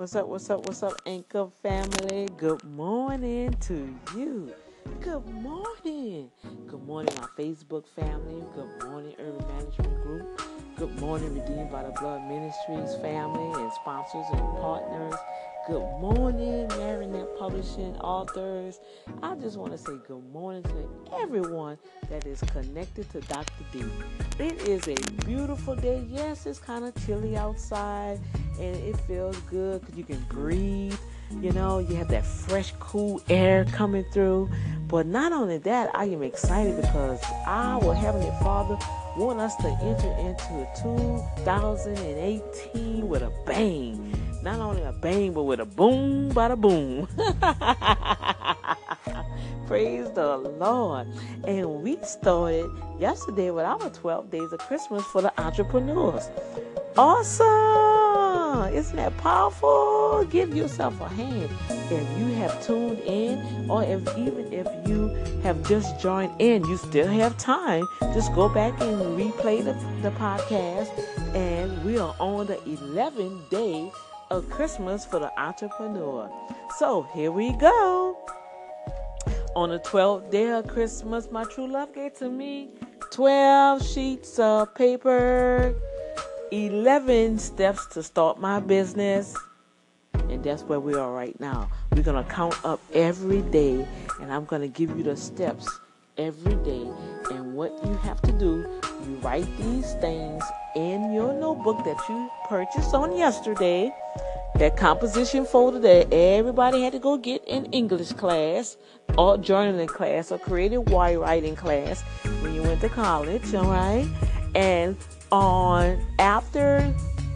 What's up, what's up, what's up, Anchor family? Good morning to you. Good morning. Good morning, my Facebook family. Good morning, Urban Management Group. Good morning, Redeemed by the Blood Ministries family and sponsors and partners. Good morning, Marinette Publishing authors. I just want to say good morning to everyone that is connected to Dr. D. It is a beautiful day. Yes, it's kind of chilly outside and it feels good because you can breathe. You know, you have that fresh, cool air coming through. But not only that, I am excited because our Heavenly Father want us to enter into 2018 with a bang not only a bang, but with a boom, bada boom. Praise the Lord. And we started yesterday with our 12 days of Christmas for the entrepreneurs. Awesome! Isn't that powerful? Give yourself a hand if you have tuned in, or if even if you have just joined in, you still have time. Just go back and replay the, the podcast. And we are on the 11th day of Christmas for the entrepreneur. So here we go. On the 12th day of Christmas, my true love gave to me 12 sheets of paper, 11 steps to start my business. And that's where we are right now. We're going to count up every day, and I'm going to give you the steps every day. And what you have to do, you write these things in your notebook that you purchased on yesterday that composition folder that everybody had to go get in English class or journaling class or creative writing class when you went to college, all right? And on after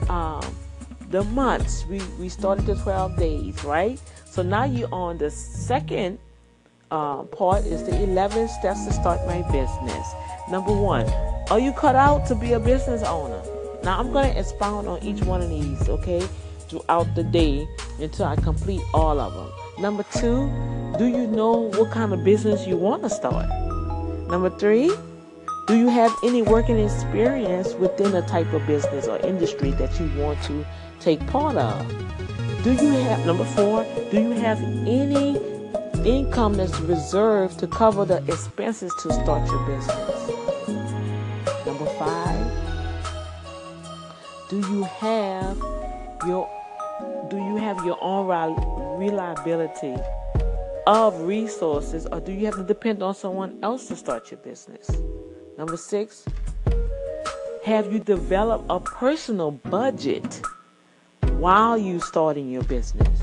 um, the months, we, we started the 12 days, right? So now you're on the second uh, part is the 11 steps to start my business. Number one, are you cut out to be a business owner? Now I'm going to expound on each one of these, okay? throughout the day until I complete all of them. Number two, do you know what kind of business you want to start? Number three, do you have any working experience within a type of business or industry that you want to take part of? Do you have, number four, do you have any income that's reserved to cover the expenses to start your business? Do you have your do you have your own reliability of resources or do you have to depend on someone else to start your business? Number six, have you developed a personal budget while you starting your business?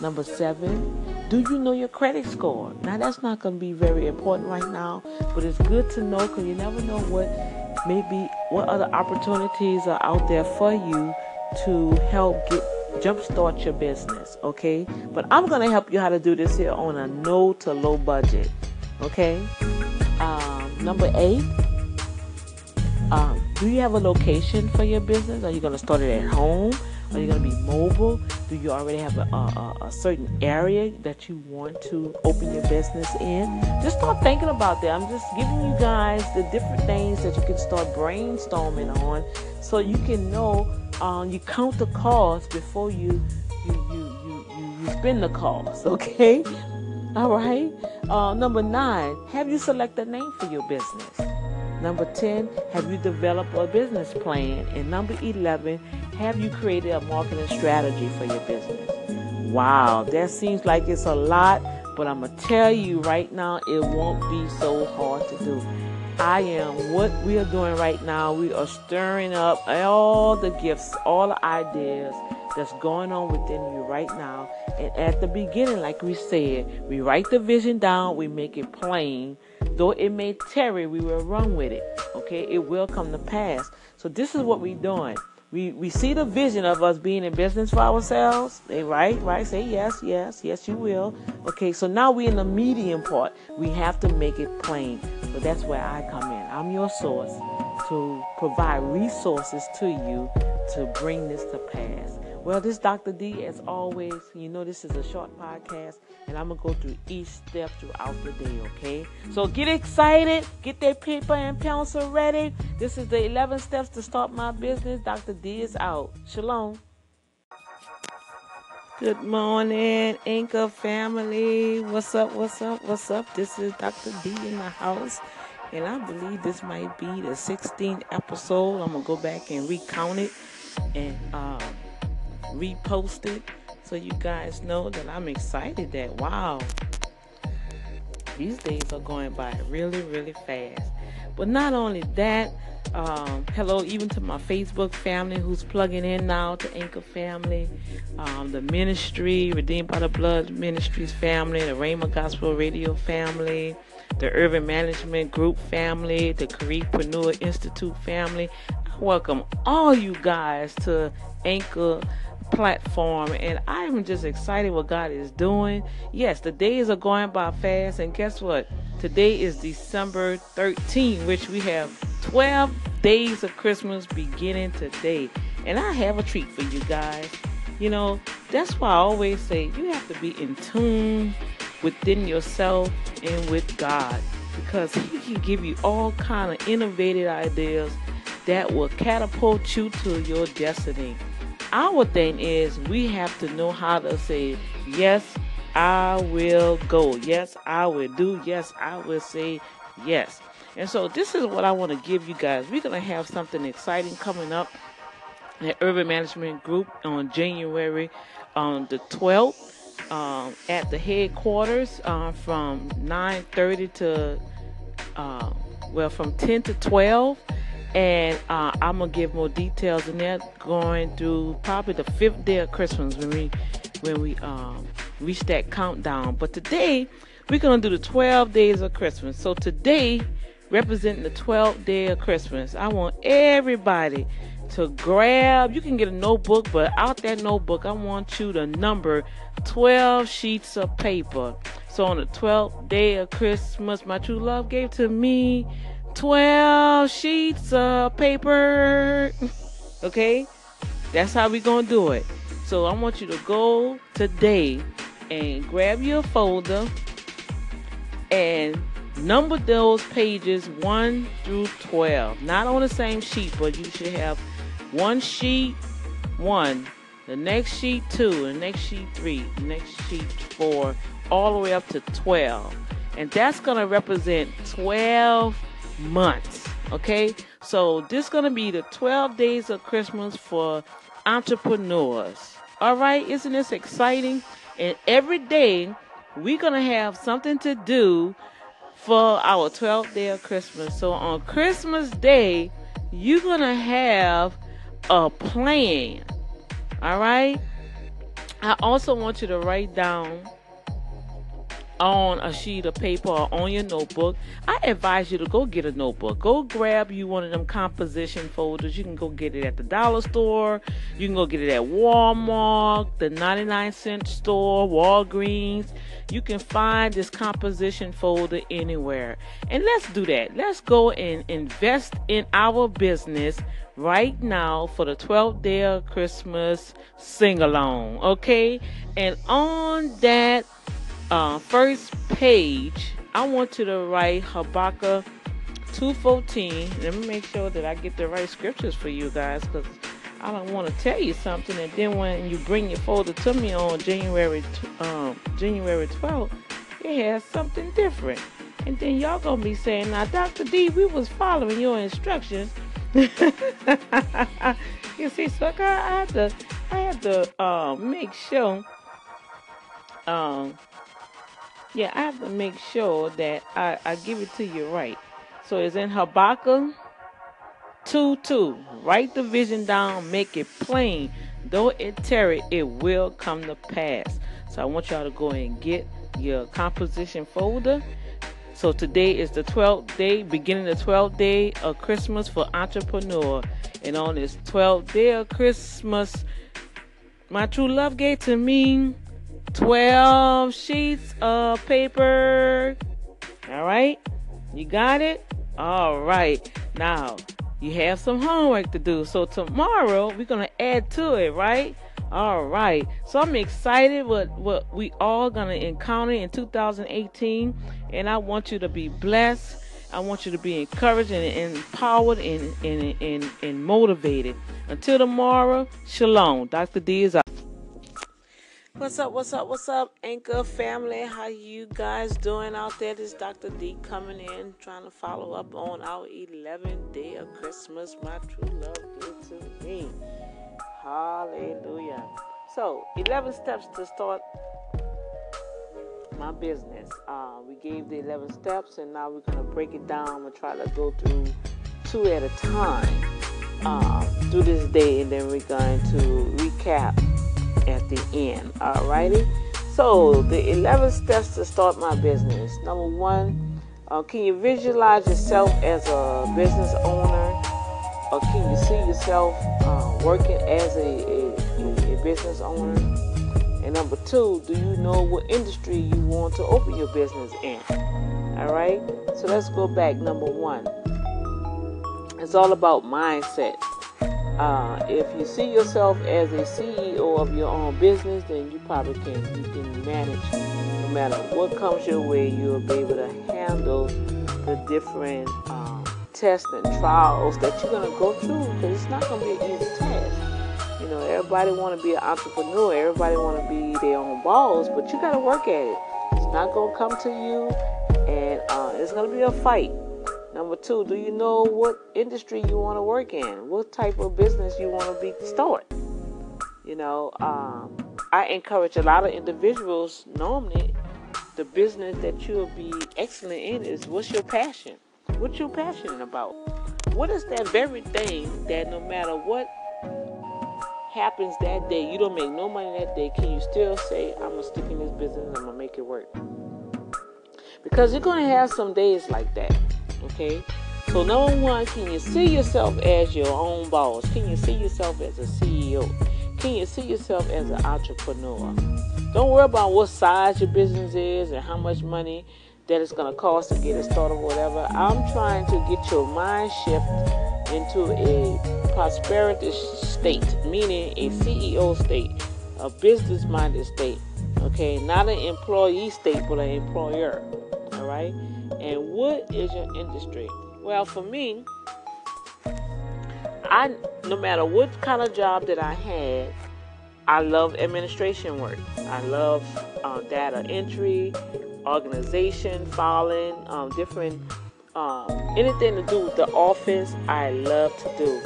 Number seven, do you know your credit score? Now that's not going to be very important right now, but it's good to know because you never know what maybe what other opportunities are out there for you to help get jumpstart your business, okay? But I'm gonna help you how to do this here on a no to low budget, okay? Um, number eight, um, do you have a location for your business? Are you gonna start it at home? Are you going to be mobile? Do you already have a, a, a, certain area that you want to open your business in? Just start thinking about that. I'm just giving you guys the different things that you can start brainstorming on so you can know um, you count the cost before you you you you you, you spend the cost. Okay. All right. Uh, number nine, have you selected a name for your business? Number 10, have you developed a business plan? And number 11, have you created a marketing strategy for your business? Wow, that seems like it's a lot, but I'm going to tell you right now, it won't be so hard to do. I am what we are doing right now. We are stirring up all the gifts, all the ideas that's going on within you right now. And at the beginning, like we said, we write the vision down, we make it plain. Though it may tarry, we will run with it. Okay, it will come to pass. So this is what we're doing. We we see the vision of us being in business for ourselves. They right, right, say yes, yes, yes you will. Okay, so now we're in the medium part. We have to make it plain. So that's where I come in. I'm your source to provide resources to you to bring this to pass. Well, this Dr. D, as always, you know this is a short podcast, and I'm gonna go through each step throughout the day, okay? So get excited, get that paper and pencil ready. This is the 11 steps to start my business. Dr. D is out. Shalom. Good morning, Anchor family. What's up? What's up? What's up? This is Dr. D in the house, and I believe this might be the 16th episode. I'm gonna go back and recount it and uh, repost it so you guys know that I'm excited. That wow, these days are going by really, really fast. But not only that, um, hello, even to my Facebook family who's plugging in now to Anchor Family, um, the ministry, Redeemed by the Blood Ministries family, the Rhema Gospel Radio family, the Urban Management Group family, the Careerpreneur Institute family. I welcome all you guys to Anchor platform and I'm just excited what God is doing. Yes, the days are going by fast and guess what? Today is December 13, which we have 12 days of Christmas beginning today. And I have a treat for you guys. You know, that's why I always say you have to be in tune within yourself and with God because he can give you all kind of innovative ideas that will catapult you to your destiny. Our thing is we have to know how to say yes I will go. Yes, I will do. Yes, I will say yes. And so this is what I want to give you guys. We're going to have something exciting coming up at Urban Management Group on January on the 12th um, at the headquarters uh, from 9.30 to, uh, well, from 10 to 12 and uh, I'm gonna give more details in that going through probably the fifth day of Christmas when we when we um, reach that countdown. But today, we're to do the 12 days of Christmas. So today, representing the 12th day of Christmas, I want everybody to grab, you can get a notebook, but out that notebook, I want you to number 12 sheets of paper. So on the 12th day of Christmas, my true love gave to me 12 sheets of paper. okay? That's how we going to do it. So I want you to go today and grab your folder and number those pages 1 through 12. Not on the same sheet, but you should have one sheet 1, the next sheet 2, the next sheet 3, the next sheet 4, all the way up to 12. And that's going to represent 12 months. Okay? So this is to be the 12 days of Christmas for entrepreneurs. All right? Isn't this exciting? And every day we're to have something to do for our 12th day of Christmas. So on Christmas Day, you're to have a plan. All right? I also want you to write down on a sheet of paper or on your notebook, I advise you to go get a notebook. Go grab you one of them composition folders. You can go get it at the dollar store. You can go get it at Walmart, the 99 cent store, Walgreens. You can find this composition folder anywhere. And let's do that. Let's go and invest in our business right now for the 12th day of Christmas sing along. Okay? And on that uh, first page, I want you to write Habakkuk 2.14. Let me make sure that I get the right scriptures for you guys because I don't want to tell you something and then when you bring your folder to me on January um, January 12th, it has something different. And then y'all gonna be saying, now Dr. D, we was following your instructions. you see, so I, I had to I had to uh, make sure um yeah, I have to make sure that I, I give it to you right. So it's in Habakkuk 2 2. Write the vision down, make it plain. Though it tarry, it will come to pass. So I want y'all to go and get your composition folder. So today is the 12th day, beginning the 12th day of Christmas for entrepreneur. And on this 12th day of Christmas, my true love gave to me 12 sheets of paper. All right? You got it? All right. Now, you have some homework to do. So, tomorrow we're going to add to it, right? All right. So, I'm excited what, what we all going to encounter in 2018. And I want you to be blessed. I want you to be encouraged and, empowered and, and, and, and motivated. Until tomorrow, shalom. Dr. D is out. What's up? What's up? What's up, Anchor family? How you guys doing out there? This is Dr. D coming in, trying to follow up on our 11th day of Christmas. My true love did to me. Hallelujah. So, 11 steps to start my business. Uh, we gave the 11 steps, and now we're gonna break it down. and try to go through two at a time uh, through this day, and then we're going to recap the end. Alrighty. So the 11 steps to start my business. Number one, uh, can you visualize yourself as a business owner, or can you see yourself uh, working as a, a, a business owner? And number two, do you know what industry you want to open your business in? All right. So let's go back. Number one, it's all about mindset. Uh, if you see yourself as a CEO of your own business, then you probably can you can manage no matter what comes your way. You'll be able to handle the different um, tests and trials that you're gonna go through because it's not gonna be an easy task. You know, everybody want to be an entrepreneur. Everybody want to be their own boss, but you got to work at it. It's not gonna come to you, and uh, it's gonna be a fight. Number two, do you know what industry you want to work in? What type of business you want to be start? You know, um, I encourage a lot of individuals. Normally, the business that you'll be excellent in is what's your passion? What you're passionate about? What is that very thing that no matter what happens that day, you don't make no money that day, can you still say, I'm gonna stick in this business I'm gonna make it work? Because you're gonna have some days like that. Okay? So, number one, can you see yourself as your own boss? Can you see yourself as a CEO? Can you see yourself as an entrepreneur? Don't worry about what size your business is and how much money that it's going to cost to get it started or whatever. I'm trying to get your mind shift into a prosperity state, meaning a CEO state, a business minded state. Okay, not an employee state, but an employer. All right. And what is your industry? Well, for me, I no matter what kind of job that I had, I love administration work. I love uh, data entry, organization, filing, um, different um, anything to do with the office. I love to do.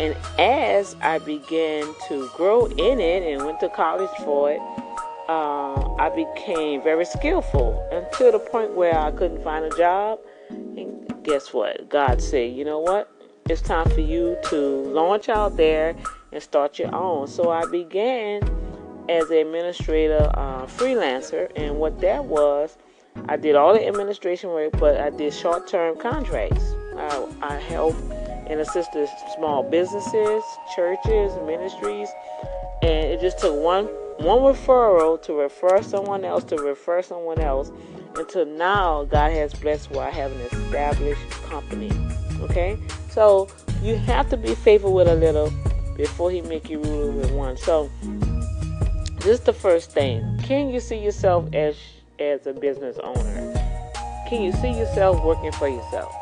And as I began to grow in it and went to college for it, uh, I became very skillful until the point where I couldn't find a job. And guess what? God said, you know what? It's time for you to launch out there and start your own. So I began as an administrator uh, freelancer, and what that was, I did all the administration work, but I did short term contracts. I, I helped and assisted small businesses, churches, ministries, and it just took one one referral to refer someone else to refer someone else until now God has blessed where I have an established company. Okay? So you have to be faithful with a little before he make you ruler with one. So this is the first thing. Can you see yourself as as a business owner? Can you see yourself working for yourself?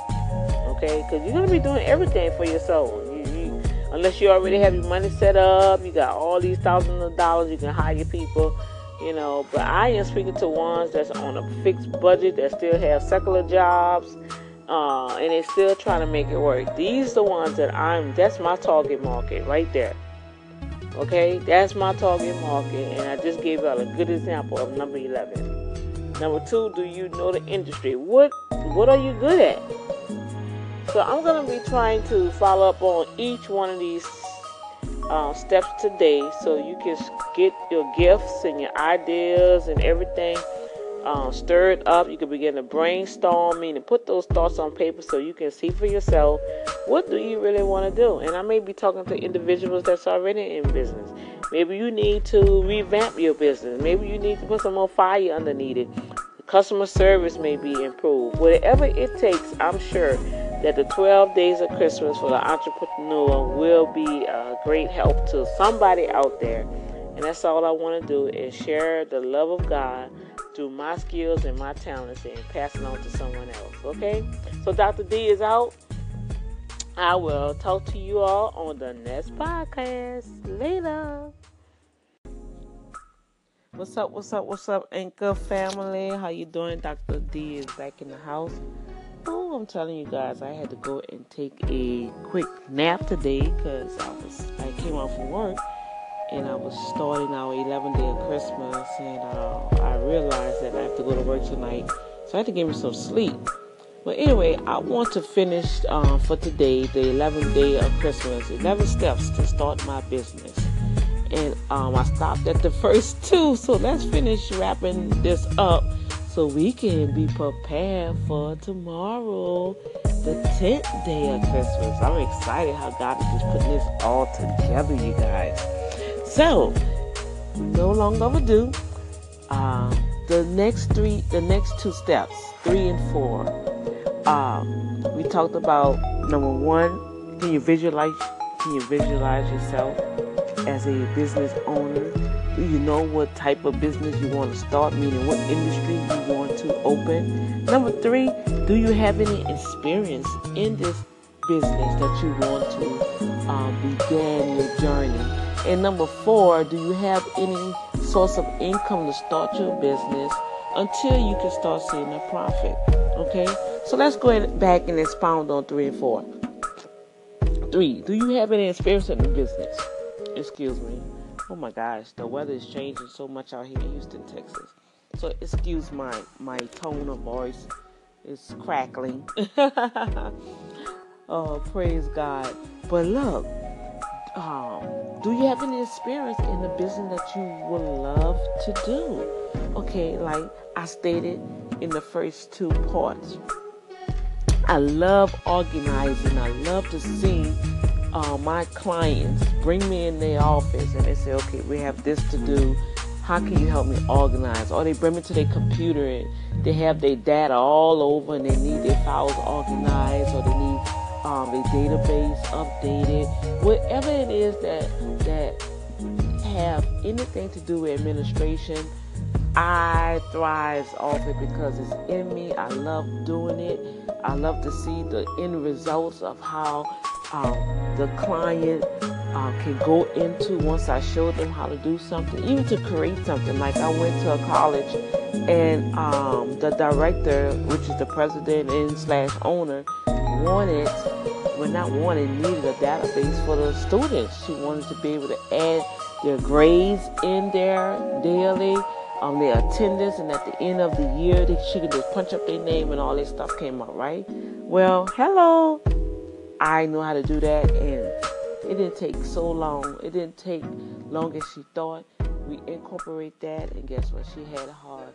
Okay? Because you're gonna be doing everything for yourself unless you already have your money set up, you got all these thousands of dollars, you can hire people, you know. But I am speaking to ones that's on a fixed budget that still have secular jobs, uh, and they still trying to make it work. These the ones that I'm. That's my target market right there. Okay, that's my target market, and I just gave out a good example of number eleven. Number two, do you know the industry? What what are you good at? So I'm going to be trying to follow up on each one of these uh, steps today so you can get your gifts and your ideas and everything uh, stirred up. You can begin to brainstorm and put those thoughts on paper so you can see for yourself what do you really want to do. And I may be talking to individuals that's already in business. Maybe you need to revamp your business. Maybe you need to put some more fire underneath it. Customer service may be improved. Whatever it takes, I'm sure that the 12 days of Christmas for the entrepreneur will be a great help to somebody out there. And that's all I want to do is share the love of God through my skills and my talents and pass it on to someone else. Okay? So Dr. D is out. I will talk to you all on the next podcast. Later. What's up? What's up? What's up, Anchor family? How you doing? Dr. D is back in the house. I'm telling you guys, I had to go and take a quick nap today because I was I came out from work and I was starting our 11th day of Christmas, and uh, I realized that I have to go to work tonight, so I had to give me some sleep. But anyway, I want to finish uh, for today the 11th day of Christmas, 11 steps to start my business and um, I stopped at the first two. So let's finish wrapping this up so we can be prepared for tomorrow, the 10th day of Christmas. I'm excited how God is just putting this all together, you guys. So, no longer overdue. Um, the next three, the next two steps, three and four. Um, we talked about number one. Can you visualize? Can you visualize yourself? as a business owner? Do you know what type of business you want to start, meaning what industry you want to open? Number three, do you have any experience in this business that you want to um, begin your journey? And number four, do you have any source of income to start your business until you can start seeing a profit? Okay, so let's go back and expound on three and four. Three, do you have any experience in the business? Excuse me. Oh my gosh, the weather is changing so much out here in Houston, Texas. So excuse my my tone of voice. It's crackling. oh, praise God. But look, um, do you have any experience in the business that you would love to do? Okay, like I stated in the first two parts. I love organizing. I love to see uh, my clients bring me in their office and they say, okay, we have this to do. How can you help me organize? Or they bring me to their computer and they have their data all over and they need their files organized or they need um, their database updated. Whatever it is that that have anything to do with administration, I thrive off it because it's in me. I love doing it. I love to see the end results of how um, the client uh, can go into once I show them how to do something, even to create something. Like I went to a college and um, the director, which is the president and slash owner, wanted, well not wanted, needed a database for the students. She wanted to be able to add their grades in there daily. Um, their attendance, and at the end of the year, they, she could just punch up their name, and all this stuff came out, right? Well, hello, I know how to do that, and it didn't take so long. It didn't take long as she thought. We incorporate that, and guess what? She had her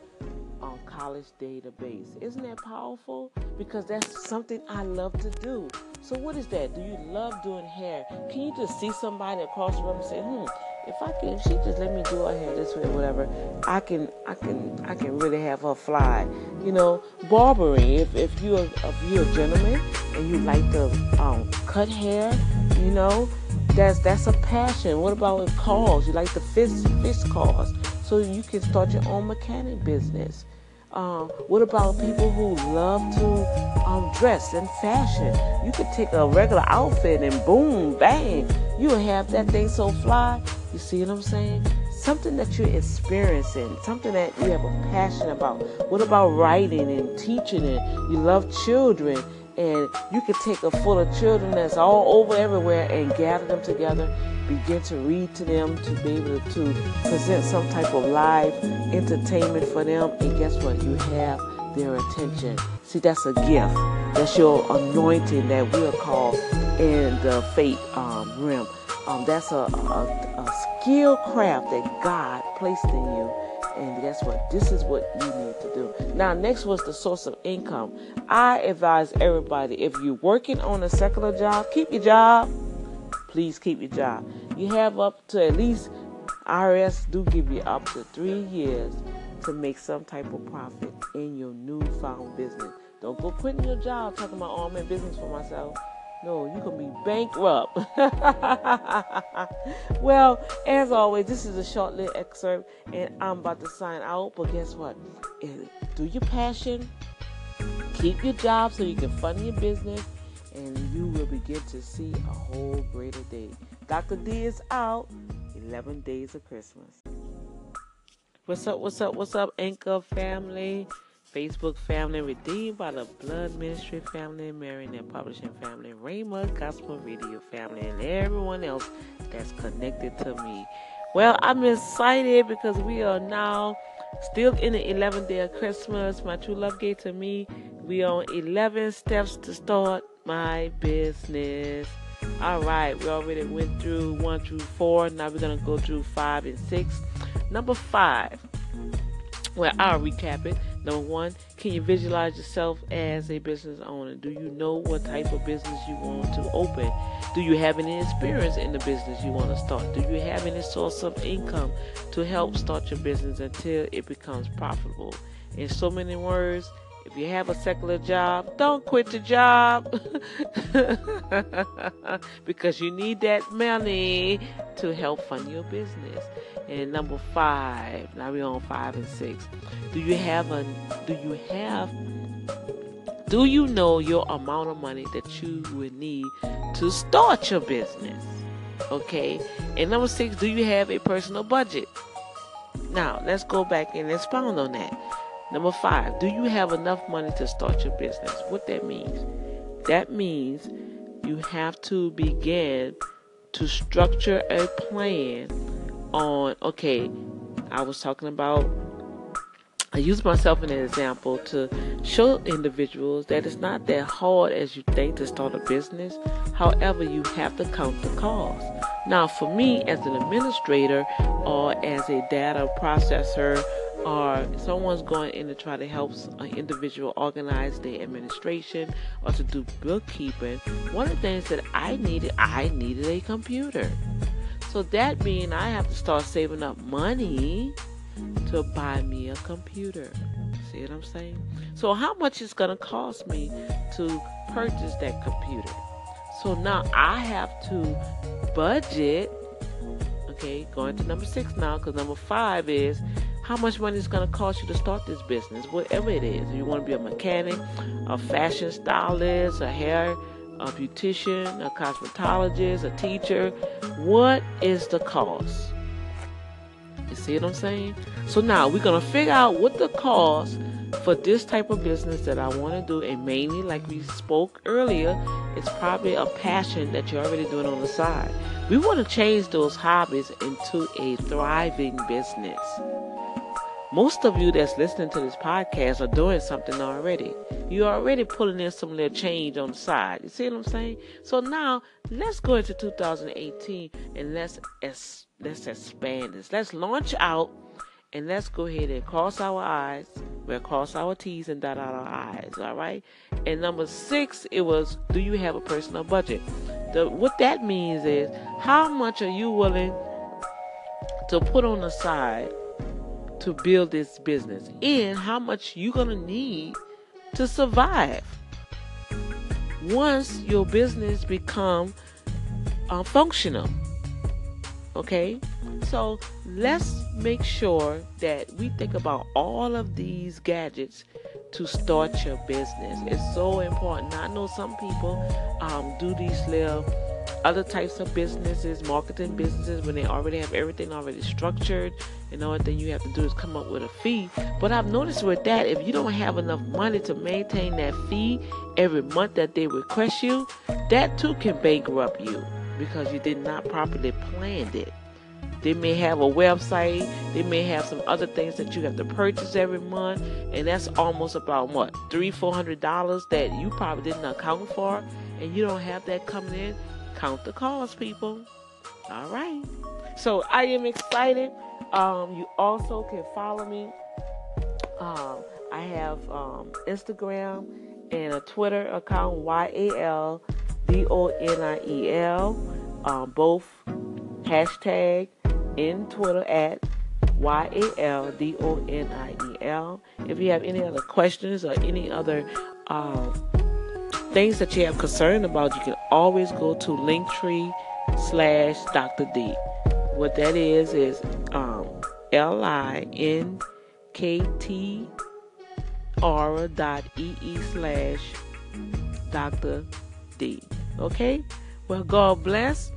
um, college database. Isn't that powerful? Because that's something I love to do. So, what is that? Do you love doing hair? Can you just see somebody across the room and say, "Hmm, if I can, if she just let me do her hair this way, or whatever, I can, I can, I can really have her fly. You know, barbering. If if you're if you're a gentleman and you like to um, cut hair, you know, that's that's a passion. What about cars? You like fix fix cars, so you can start your own mechanic business. Um, what about people who love to um, dress and fashion? You could take a regular outfit and boom, bang, you'll have that thing so fly you see what I'm saying? Something that you're experiencing, something that you have a passion about. What about writing and teaching and you love children and you can take a full of children that's all over everywhere and gather them together, begin to read to them, to be able to present some type of live entertainment for them. And guess what? You have their attention. See, that's a gift. That's your anointing that we are called in the faith um, realm. Um, that's a, a, a skill craft that God placed in you. And guess what? This is what you need to do. Now, next was the source of income. I advise everybody if you're working on a secular job, keep your job. Please keep your job. You have up to at least IRS do give you up to three years to make some type of profit in your newfound business. Don't go quitting your job talking about, oh, in business for myself. No, you can be bankrupt. well, as always, this is a short little excerpt, and I'm about to sign out. But guess what? Do your passion, keep your job so you can fund your business, and you will begin to see a whole greater day. Dr. D is out. 11 days of Christmas. What's up? What's up? What's up, Anchor family? Facebook family, Redeemed by the Blood Ministry family, Marionette Publishing family, Rhema Gospel Radio family, and everyone else that's connected to me. Well, I'm excited because we are now still in the 11th day of Christmas. My true love gave to me. We on 11 steps to start my business. All right, we already went through one through four. Now we're gonna go through five and six. Number five. Well, I'll recap it. Number one, can you visualize yourself as a business owner? Do you know what type of business you want to open? Do you have any experience in the business you want to start? Do you have any source of income to help start your business until it becomes profitable? In so many words, if you have a secular job, don't quit the job because you need that money to help fund your business. And number five, now we're on five and six. Do you have a do you have do you know your amount of money that you would need to start your business? Okay. And number six, do you have a personal budget? Now let's go back and expound on that. Number five, do you have enough money to start your business? What that means? That means you have to begin to structure a plan on, okay, I was talking about, I use myself as an example to show individuals that it's not that hard as you think to start a business. However, you have to count the cost. Now, for me, as an administrator or as a data processor or someone's going in to try to help an individual organize their administration or to do bookkeeping, one of the things that I needed, I needed a computer. So that means I have to start saving up money to buy me a computer. See what I'm saying? So how much is going to cost me to purchase that computer? So now I have to budget. Okay, going to number six now because number five is how much money is going to cost you to start this business, whatever it is. If you want to be a mechanic, a fashion stylist, a hair, a beautician, a cosmetologist, a teacher, what is the cost? You see what I'm saying? So now we're going to figure out what the cost for this type of business that I want to do, and mainly, like we spoke earlier, it's probably a passion that you're already doing on the side. We want to change those hobbies into a thriving business. Most of you that's listening to this podcast are doing something already. You're already pulling in some little change on the side. You see what I'm saying? So now let's go into 2018 and let's let's expand this. Let's launch out and let's go ahead and cross our eyes. We'll cross our T's and dot out our I's. All right. And number six, it was, do you have a personal budget? The what that means is how much are you willing to put on the side to build this business and how much you're going to need to survive. Once your business become uh, functional okay? So let's make sure that we think about all of these gadgets to start your business. It's so important. I know some people um, do these little other types of businesses, marketing businesses, when they already have everything already structured, and the only thing you have to do is come up with a fee. But I've noticed with that, if you don't have enough money to maintain that fee every month that they request you, that too can bankrupt you because you did not properly plan it. They may have a website, they may have some other things that you have to purchase every month, and that's almost about what three, four hundred dollars that you probably didn't account for, and you don't have that coming in count the calls, people. All right. So I am excited. Um, you also can follow me. Um, I have um, Instagram and a Twitter account, Y A L D O N I E L. Um, both hashtag in Twitter at Y A L D O N I E L. If you have any other questions or any other um, things that you have concern about, you can always go to Linktree slash Dr. D. What that is is um, L I N K T R dot E E slash Dr. D. Okay? Well, God bless.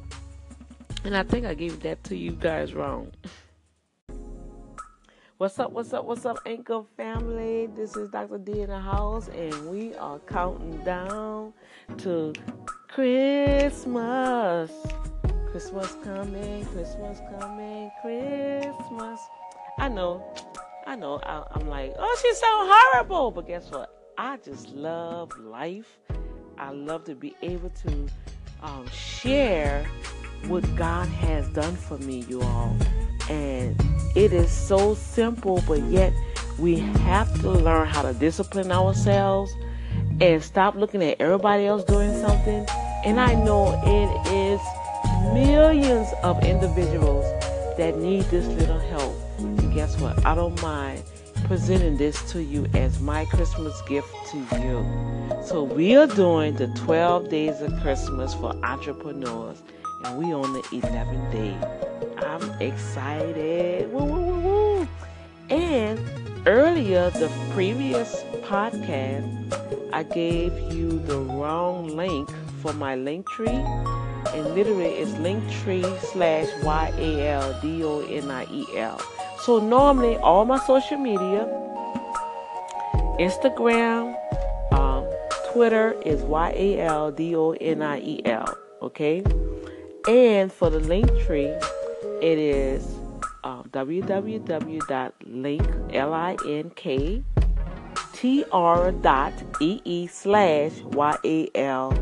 And I think I gave that to you guys wrong. What's up, what's up, what's up, Anchor family? This is Dr. D in the house, and we are counting down to Christmas. Christmas coming, Christmas coming, Christmas. I know, I know, I, am like, oh, she's so horrible. But guess what? I just love life. I love to be able to um, share what God has done for me, you all. And it is so simple, but yet we have to learn how to discipline ourselves and stop looking at everybody else doing something. And I know it is millions of individuals that need this little help. And guess what? I don't mind presenting this to you as my Christmas gift to you. So we are doing the 12 days of Christmas for entrepreneurs and we on the 11th day. I'm excited. Woo, woo, woo, woo. And earlier, the previous podcast, I gave you the wrong link for my Linktree. And literally, it's linktree slash Y A L D O N I E L. So, normally, all my social media, Instagram, um, Twitter is Y A L D O N I E L. Okay? And for the link tree, it is uh, www.link.ee slash y-a-l-d-o-n-i-e-l.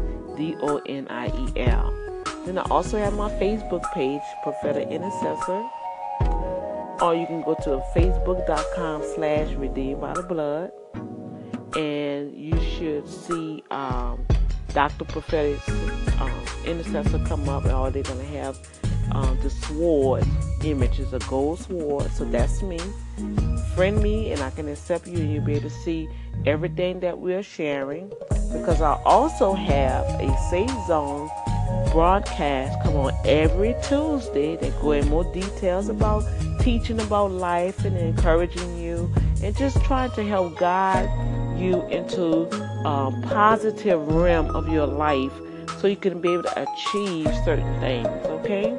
Then I also have my Facebook page, Prophetic Intercessor. Or you can go to facebook.com slash redeemed by the blood. And you should see um, Dr. Prophetic um, Intercessor come up, and all they're going to have um, the sword image is a gold sword. So that's me. Friend me, and I can accept you, and you'll be able to see everything that we're sharing. Because I also have a Safe Zone broadcast come on every Tuesday that go in more details about teaching about life and encouraging you and just trying to help guide you into a positive realm of your life so you can be able to achieve certain things, okay?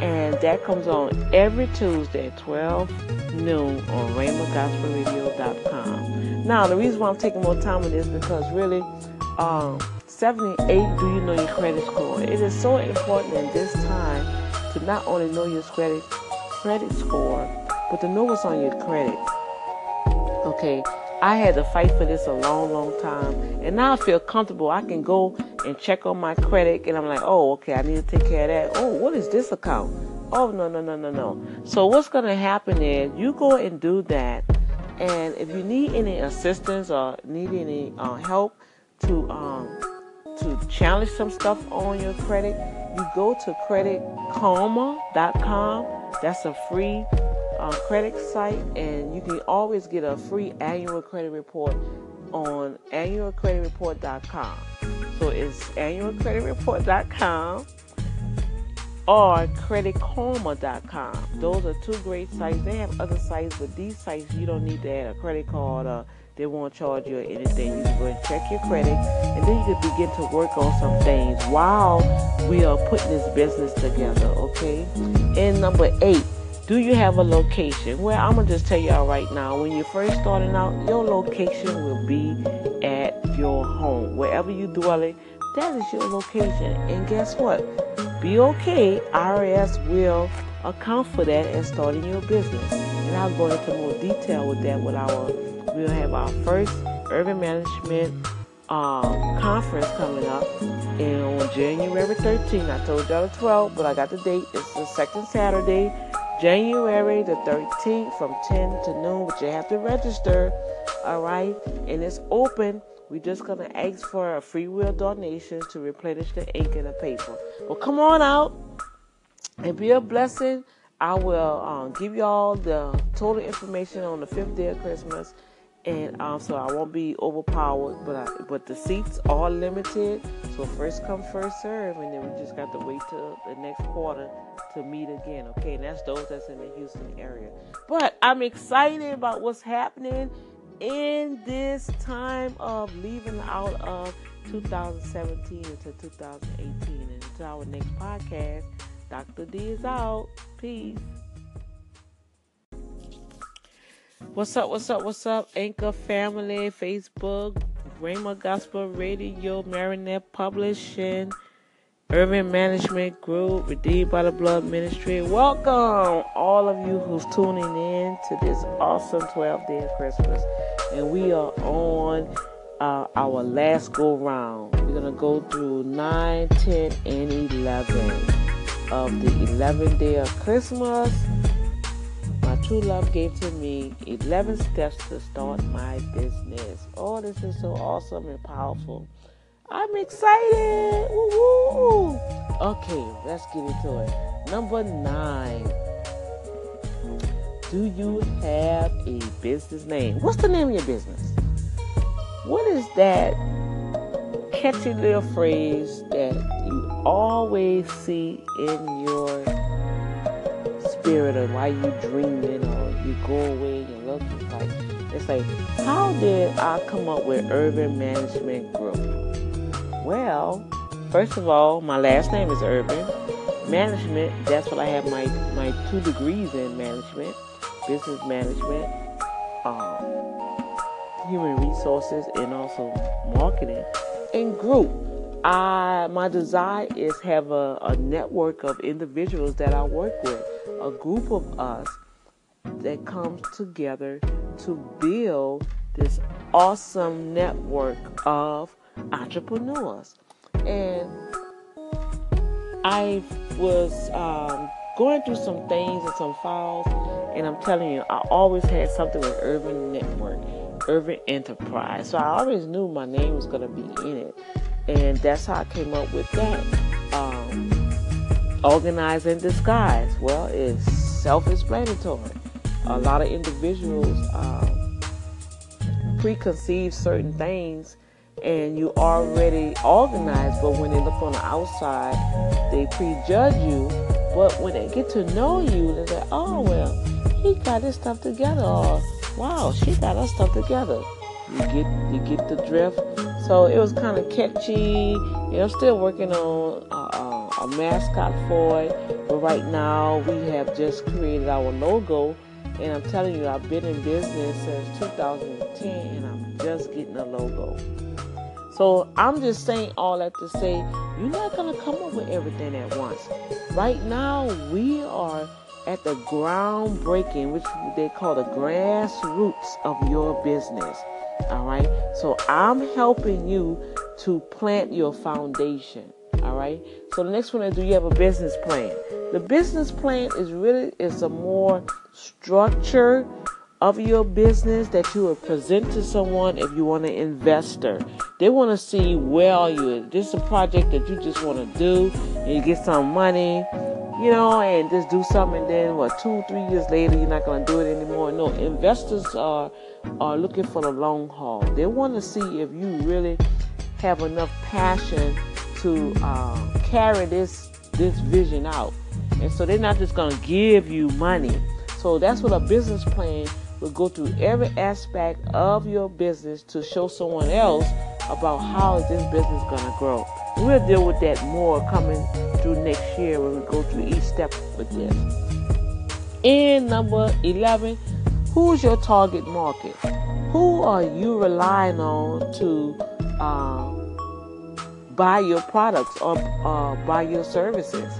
And that comes on every Tuesday at 12 noon on RhemaGospelRadio.com. Now, the reason why I'm taking more time on this because really, um, 78, do you know your credit score? It is so important in this time to not only know your credit, credit score, but to know what's on your credit. Okay, I had to fight for this a long, long time. And now I feel comfortable. I can go and check on my credit and I'm like, oh, okay, I need to take care of that. Oh, what is this account? Oh, no, no, no, no, no. So what's going to happen is you go and do that. And if you need any assistance or need any uh, help to um, to challenge some stuff on your credit, you go to creditkarma.com. That's a free uh, credit site, and you can always get a free annual credit report on annualcreditreport.com. So it's annualcreditreport.com or creditkarma.com. Those are two great sites. They have other sites, but these sites you don't need to add a credit card or they won't charge you anything. You can go and check your credit and then you can begin to work on some things while we are putting this business together, okay? And number eight, do you have a location? Well, I'm gonna just tell y'all right now. When you're first starting out, your location will be at your home, wherever you dwelling. That is your location, and guess what? Be okay. IRS will account for that and starting your business. And I'll go into more detail with that. With our, we'll have our first urban management um, conference coming up and on January 13th. I told y'all the 12th, but I got the date. It's the second Saturday January the 13th from 10 to noon, but you have to register, all right? And it's open. We're just to ask for a free will donation to replenish the ink and the paper. Well, come on out and be a blessing. I will um, give you all the total information on the fifth day of Christmas, and um, so I won't be overpowered. But I, but the seats are limited, so first come, first serve, and then we just got to wait till the next quarter to meet again. Okay, and that's those that's in the Houston area. But I'm excited about what's happening in this time of leaving out of 2017 into 2018. And until our next podcast, Dr. D is out. Peace. What's up? What's up? What's up? Anchor family, Facebook, Rhema Gospel Radio, Marinette Publishing, Urban Management Group, Redeemed by the Blood Ministry. Welcome, all of you who's tuning in to this awesome 12 day of Christmas. And we are on uh, our last go round. We're going to go through 9, 10, and 11 of the 11th day of Christmas. My true love gave to me 11 steps to start my business. Oh, this is so awesome and powerful. I'm excited. Woo-hoo. Okay, let's get into it. Number nine. Do you have a business name? What's the name of your business? What is that catchy little phrase that you always see in your spirit or why you dreaming or you go away and look? It's like, it's like, how did I come up with Urban Management Group? Well, first of all, my last name is Urban. Management, that's what I have my, my two degrees in management, business management, um, human resources, and also marketing. And group, I my desire is have a, a network of individuals that I work with, a group of us that comes together to build this awesome network of entrepreneurs. And I was um, going through some things and some files, and I'm telling you, I always had something with Urban Network, Urban Enterprise. So I always knew my name was going to be in it. And that's how I came up with that. Um, organize and disguise. Well, it's self explanatory. A lot of individuals um, preconceive certain things and you already organized, but when they look on the outside, they prejudge you. But when they get to know you, they say, oh, well, he got his stuff together, or wow, she got her stuff together. You get you get the drift. So it was kind of catchy. And I'm still working on uh, a mascot for it, but right now we have just created our logo. And I'm telling you, I've been in business since 2010, and I'm just getting a logo. So I'm just saying all that to say you're not going to come up with everything at once. Right now, we are at the groundbreaking, which they call the grassroots of your business. All right. So I'm helping you to plant your foundation. All right. So the next one is do you have a business plan? The business plan is really is a more structured of your business that you will present to someone if you want an investor. They want to see where are you. This is a project that you just want to do and you get some money, you know, and just do something. And then what? Two, three years later, you're not going to do it anymore. No, investors are are looking for the long haul. They want to see if you really have enough passion to uh, carry this this vision out. And so they're not just going to give you money. So that's what a business plan will go through every aspect of your business to show someone else about how is this business going to grow. We'll deal with that more coming through next year when we go through each step with this. And number 11, who's your target market? Who are you relying on to uh, buy your products or uh, buy your services?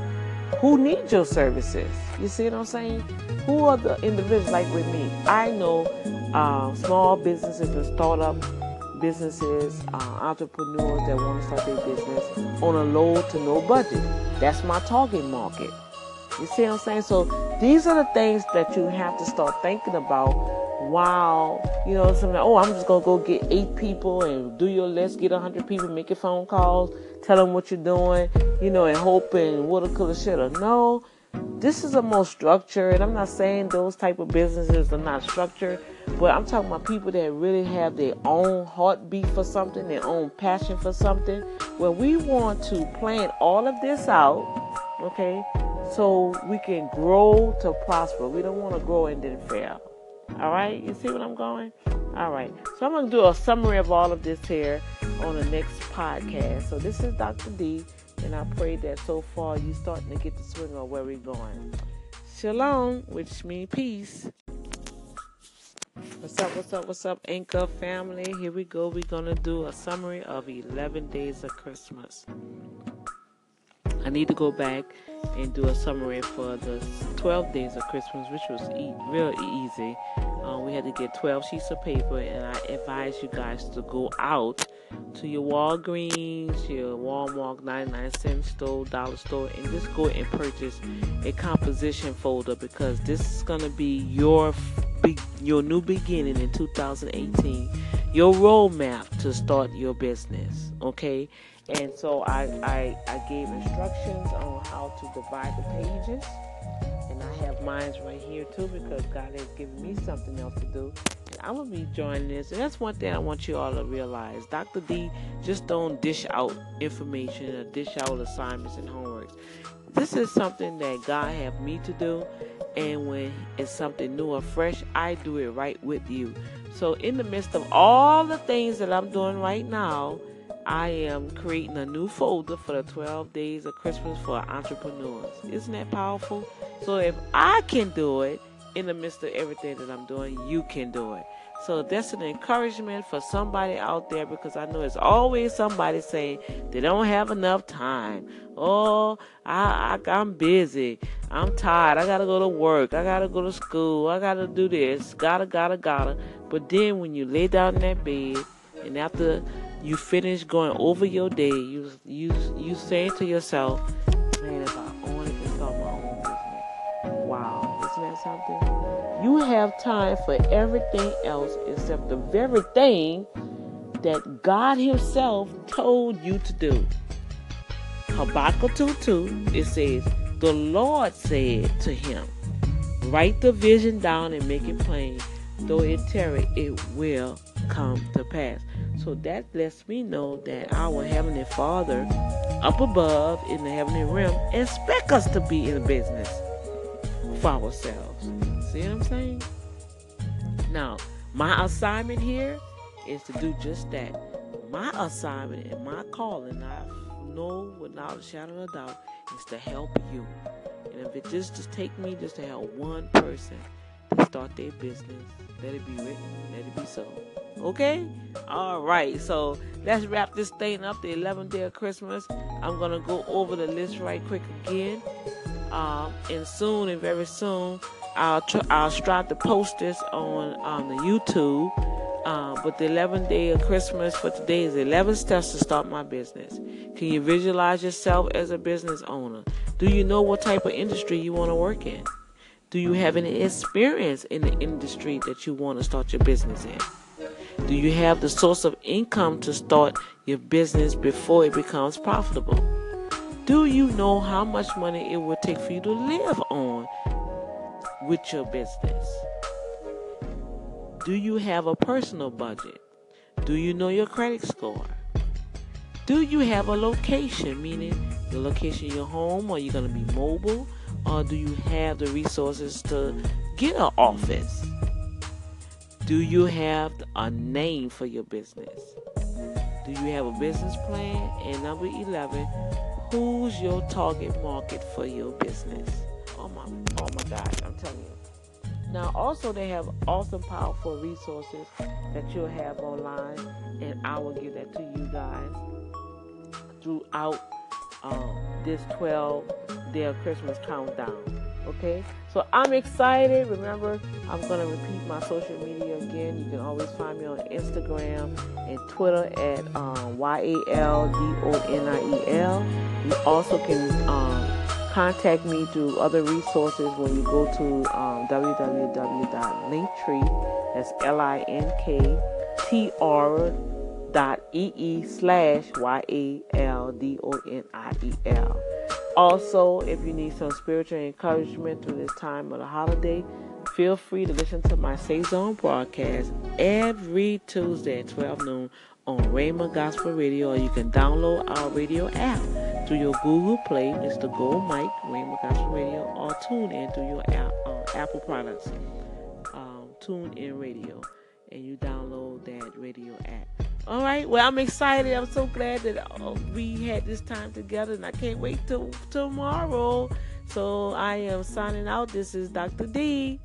Who needs your services? You see what I'm saying? Who are the individuals like with me? I know uh, small businesses and startup businesses, uh, entrepreneurs that want to start their business on a low to no budget. That's my target market. You see what I'm saying? So these are the things that you have to start thinking about while, you know, something, oh, I'm just going to go get eight people and do your list, get a 100 people, make your phone calls, tell them what you're doing, you know, and hoping woulda, coulda, shoulda. No, this is a more structured, I'm not saying those type of businesses are not structured, but I'm talking about people that really have their own heartbeat for something, their own passion for something. Where we want to plan all of this out, okay, so we can grow to prosper. We don't want to grow and then fail. All right, you see what I'm going? All right, so I'm going to do a summary of all of this here on the next podcast. So this is Dr. D, and I pray that so far you're starting to get the swing of where we're going. Shalom, which means peace. What's up, what's up, what's up, Anchor family? Here we go. We're going to do a summary of 11 days of Christmas. I need to go back and do a summary for the 12 days of Christmas, which was e- real easy. Uh, we had to get 12 sheets of paper, and I advise you guys to go out to your Walgreens, your Walmart 99 cent store, dollar store, and just go and purchase a composition folder because this is going to be your your new beginning in 2018, your roadmap to start your business. Okay, and so I, I, I gave instructions on how to divide the pages. And I have mine right here too because God has given me something else to do. And I'm to be joining this. And that's one thing I want you all to realize. Dr. D just don't dish out information or dish out assignments and homeworks. This is something that God have me to do. And when it's something new or fresh, I do it right with you. So in the midst of all the things that I'm doing right now, I am creating a new folder for the 12 days of Christmas for entrepreneurs. Isn't that powerful? So if I can do it in the midst of everything that I'm doing, you can do it. So that's an encouragement for somebody out there because I know it's always somebody saying they don't have enough time. Oh, I, I I'm busy. I'm tired. I gotta go to work. I gotta go to school. I gotta do this. Gotta, gotta, gotta. But then when you lay down in that bed and after you finish going over your day, you you you saying to yourself, something? You have time for everything else except the very thing that God Himself told you to do. Habakkuk 2 2, it says, The Lord said to him, Write the vision down and make it plain. Though it tarry, it will come to pass. So that lets me know that our Heavenly Father up above in the heavenly realm expect us to be in business for ourselves. See what I'm saying? Now, my assignment here is to do just that. My assignment and my calling, I know without a shadow of a doubt, is to help you. And if it just just take me just to help one person to start their business, let it be written, let it be so. Okay? All right. So let's wrap this thing up. The 11th day of Christmas. I'm to go over the list right quick again. Um, and soon and very soon, I'll tr- I'll strive to post this on on the YouTube. Uh, but the 11th day of Christmas for today is 11 steps to start my business. Can you visualize yourself as a business owner? Do you know what type of industry you want to work in? Do you have any experience in the industry that you want to start your business in? Do you have the source of income to start your business before it becomes profitable? Do you know how much money it will take for you to live on with your business? Do you have a personal budget? Do you know your credit score? Do you have a location, meaning the location your home? Are you going to be mobile? Or do you have the resources to get an office? Do you have a name for your business? Do you have a business plan? And number 11, who's your target market for your business? Oh my, oh my gosh, I'm telling you. Now, also, they have awesome, powerful resources that you'll have online, and I will give that to you guys throughout um, this 12 day Christmas countdown. Okay, so I'm excited. Remember, I'm going to repeat my social media again. You can always find me on Instagram and Twitter at um, Y A L D O N I E L. You also can um, contact me through other resources when you go to um, www.linktree. That's L I N K T R dot E E slash Y A L D O N I E L. Also, if you need some spiritual encouragement through this time of the holiday, feel free to listen to my Say Zone broadcast every Tuesday at 12 noon on Rhema Gospel Radio, or you can download our radio app through your Google Play. It's the Gold Mic, Rhema Gospel Radio, or tune in through your app, uh, Apple products, um, Tune In Radio, and you download that radio app. All right. Well, I'm excited. I'm so glad that uh, we had this time together, and I can't wait till tomorrow. So I am signing out. This is Dr. D.